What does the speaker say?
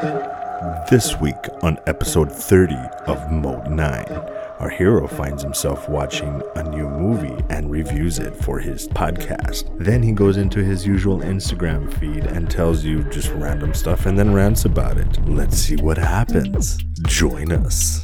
This week on episode 30 of Mode 9, our hero finds himself watching a new movie and reviews it for his podcast. Then he goes into his usual Instagram feed and tells you just random stuff and then rants about it. Let's see what happens. Join us.